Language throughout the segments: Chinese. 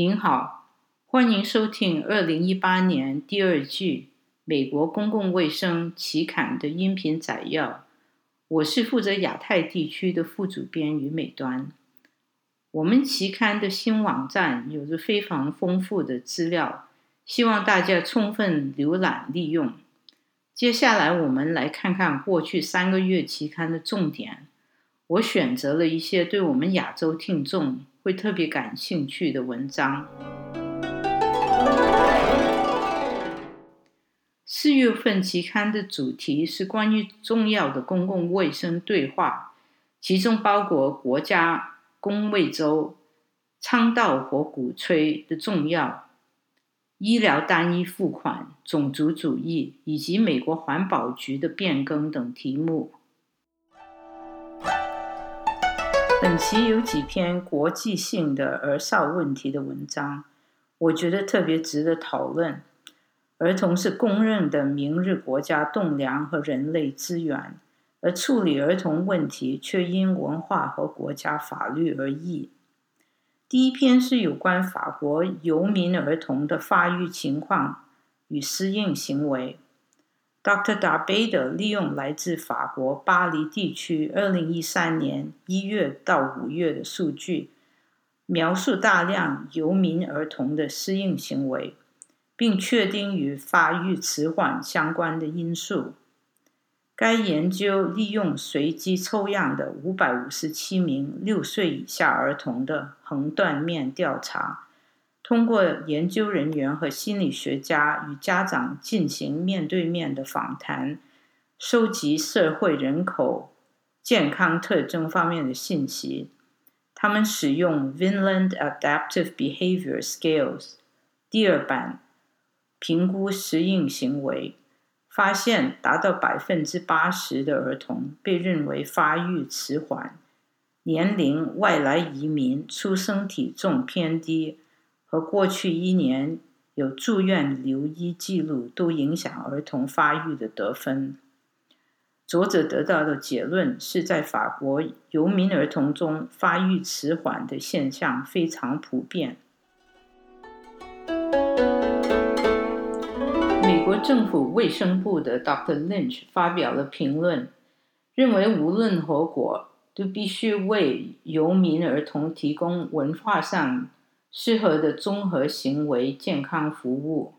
您好，欢迎收听二零一八年第二季《美国公共卫生期刊》的音频摘要。我是负责亚太地区的副主编于美端。我们期刊的新网站有着非常丰富的资料，希望大家充分浏览利用。接下来，我们来看看过去三个月期刊的重点。我选择了一些对我们亚洲听众。会特别感兴趣的文章。四月份期刊的主题是关于重要的公共卫生对话，其中包括国家公卫周倡导和鼓吹的重要、医疗单一付款、种族主义以及美国环保局的变更等题目。本期有几篇国际性的儿少问题的文章，我觉得特别值得讨论。儿童是公认的明日国家栋梁和人类资源，而处理儿童问题却因文化和国家法律而异。第一篇是有关法国游民儿童的发育情况与适应行为。Dr. Darbade 利用来自法国巴黎地区2013年1月到5月的数据，描述大量游民儿童的适应行为，并确定与发育迟缓相关的因素。该研究利用随机抽样的557名6岁以下儿童的横断面调查。通过研究人员和心理学家与家长进行面对面的访谈，收集社会人口健康特征方面的信息。他们使用 Vinland Adaptive Behavior Scales 第二版评估适应行为，发现达到百分之八十的儿童被认为发育迟缓、年龄、外来移民、出生体重偏低。和过去一年有住院留医记录都影响儿童发育的得分。作者得到的结论是在法国游民儿童中，发育迟缓的现象非常普遍。美国政府卫生部的 Dr. Lynch 发表了评论，认为无论何国都必须为游民儿童提供文化上。适合的综合行为健康服务。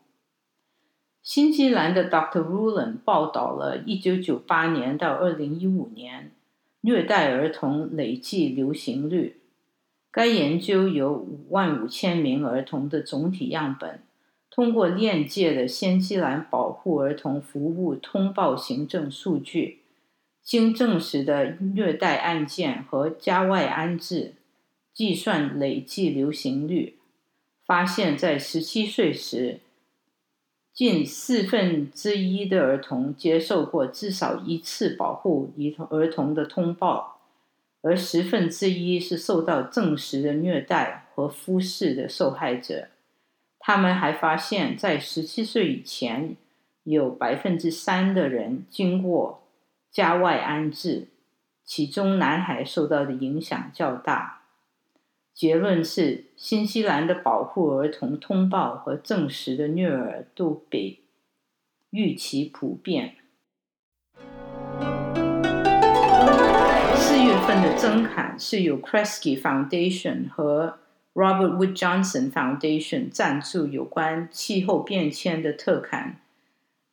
新西兰的 Dr. Ruland 报道了1998年到2015年虐待儿童累计流行率。该研究有5万5千名儿童的总体样本，通过链接的新西兰保护儿童服务通报行政数据，经证实的虐待案件和家外安置。计算累计流行率，发现，在十七岁时，近四分之一的儿童接受过至少一次保护儿童儿童的通报，而十分之一是受到证实的虐待和忽视的受害者。他们还发现，在十七岁以前，有百分之三的人经过家外安置，其中男孩受到的影响较大。结论是，新西兰的保护儿童通报和证实的虐儿都比预期普遍。四月份的增刊是由 Kresge Foundation 和 Robert Wood Johnson Foundation 赞助有关气候变迁的特刊，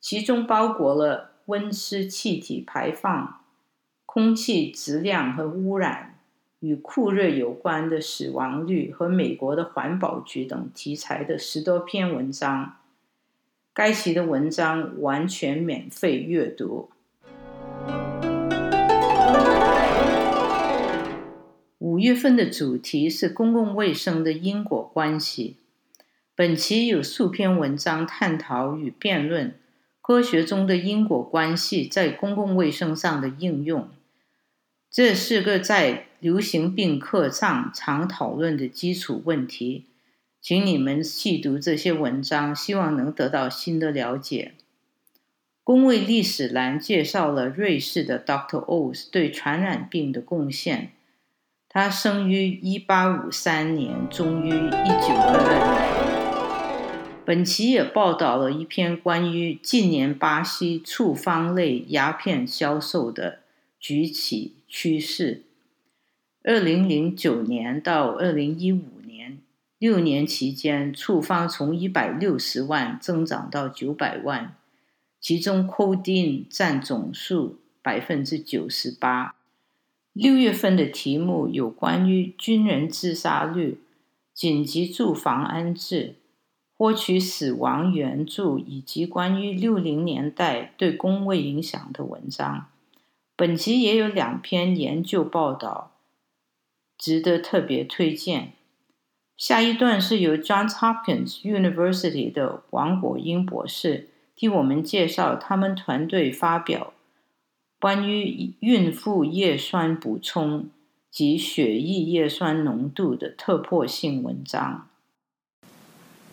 其中包括了温室气体排放、空气质量和污染。与酷热有关的死亡率和美国的环保局等题材的十多篇文章，该期的文章完全免费阅读。五月份的主题是公共卫生的因果关系，本期有数篇文章探讨与辩论科学中的因果关系在公共卫生上的应用。这是个在流行病课上常讨论的基础问题，请你们细读这些文章，希望能得到新的了解。公卫历史栏介绍了瑞士的 Dr. OES 对传染病的贡献。他生于一八五三年，终于一九二二年。本期也报道了一篇关于近年巴西处方类鸦片销售的举起趋势。二零零九年到二零一五年六年期间，处方从一百六十万增长到九百万，其中 codeine 占总数百分之九十八。六月份的题目有关于军人自杀率、紧急住房安置、获取死亡援助以及关于六零年代对工位影响的文章。本期也有两篇研究报道。值得特别推荐。下一段是由 Johns Hopkins University 的王果英博士替我们介绍他们团队发表关于孕妇叶酸补充及血液叶酸浓度的特破性文章。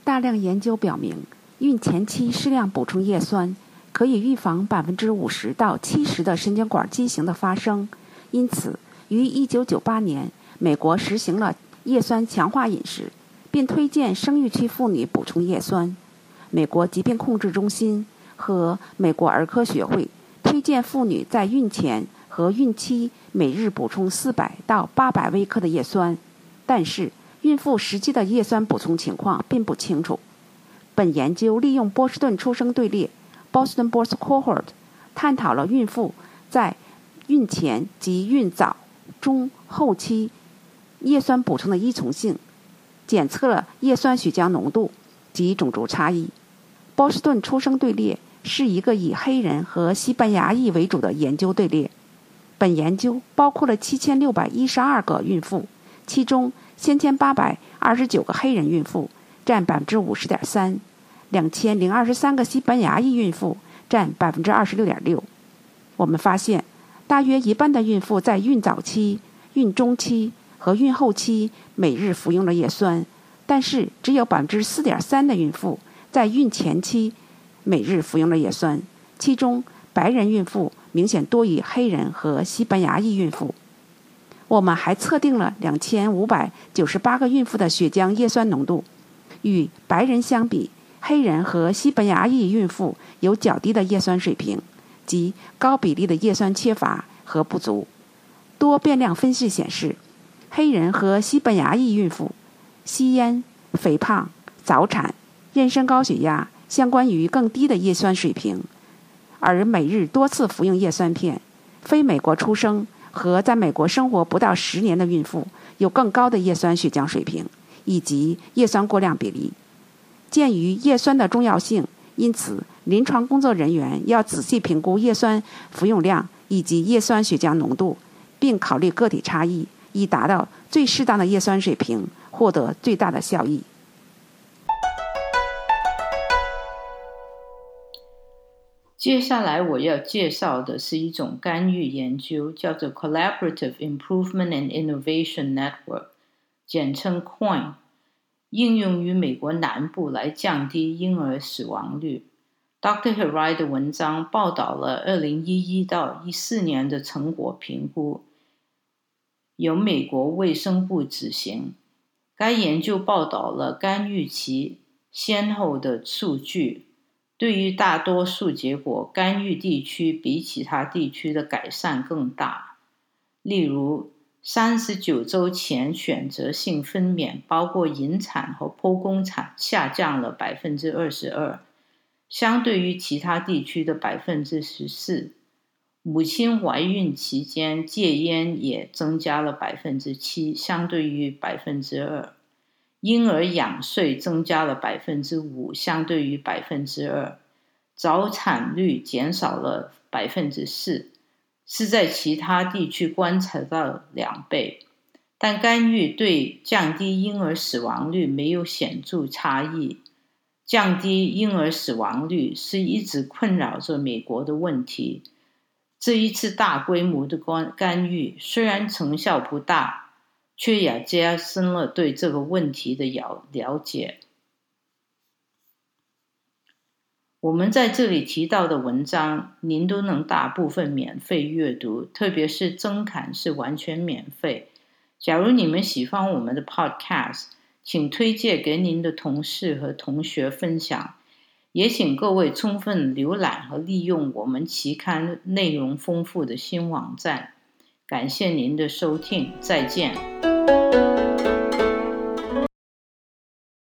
大量研究表明，孕前期适量补充叶酸可以预防百分之五十到七十的神经管畸形的发生。因此，于一九九八年。美国实行了叶酸强化饮食，并推荐生育期妇女补充叶酸。美国疾病控制中心和美国儿科学会推荐妇女在孕前和孕期每日补充400到800微克的叶酸，但是孕妇实际的叶酸补充情况并不清楚。本研究利用波士顿出生队列 （Boston Birth Cohort） 探讨了孕妇在孕前及孕早、中、后期。叶酸补充的依从性，检测了叶酸血浆浓度及种族差异。波士顿出生队列是一个以黑人和西班牙裔为主的研究队列。本研究包括了七千六百一十二个孕妇，其中三千八百二十九个黑人孕妇占百分之五十点三，两千零二十三个西班牙裔孕妇占百分之二十六点六。我们发现，大约一半的孕妇在孕早期、孕中期。和孕后期每日服用了叶酸，但是只有百分之四点三的孕妇在孕前期每日服用了叶酸，其中白人孕妇明显多于黑人和西班牙裔孕妇。我们还测定了两千五百九十八个孕妇的血浆叶酸浓度，与白人相比，黑人和西班牙裔孕妇有较低的叶酸水平，及高比例的叶酸缺乏和不足。多变量分析显示。黑人和西班牙裔孕妇吸烟、肥胖、早产、妊娠高血压相关于更低的叶酸水平，而每日多次服用叶酸片，非美国出生和在美国生活不到十年的孕妇有更高的叶酸血浆水平以及叶酸过量比例。鉴于叶酸的重要性，因此临床工作人员要仔细评估叶酸服用量以及叶酸血浆浓度，并考虑个体差异。以达到最适当的叶酸水平，获得最大的效益。接下来我要介绍的是一种干预研究，叫做 Collaborative Improvement and Innovation Network，简称 COIN，应用于美国南部来降低婴儿死亡率。Dr. Herai 的文章报道了二零一一到一四年的成果评估。由美国卫生部执行。该研究报道了干预期先后的数据。对于大多数结果，干预地区比其他地区的改善更大。例如，三十九周前选择性分娩，包括引产和剖宫产，下降了百分之二十二，相对于其他地区的百分之十四。母亲怀孕期间戒烟也增加了百分之七，相对于百分之二；婴儿仰睡增加了百分之五，相对于百分之二；早产率减少了百分之四，是在其他地区观察到两倍。但干预对降低婴儿死亡率没有显著差异。降低婴儿死亡率是一直困扰着美国的问题。这一次大规模的干干预虽然成效不大，却也加深了对这个问题的了了解。我们在这里提到的文章，您都能大部分免费阅读，特别是增刊是完全免费。假如你们喜欢我们的 Podcast，请推荐给您的同事和同学分享。也请各位充分浏览和利用我们期刊内容丰富的新网站。感谢您的收听，再见。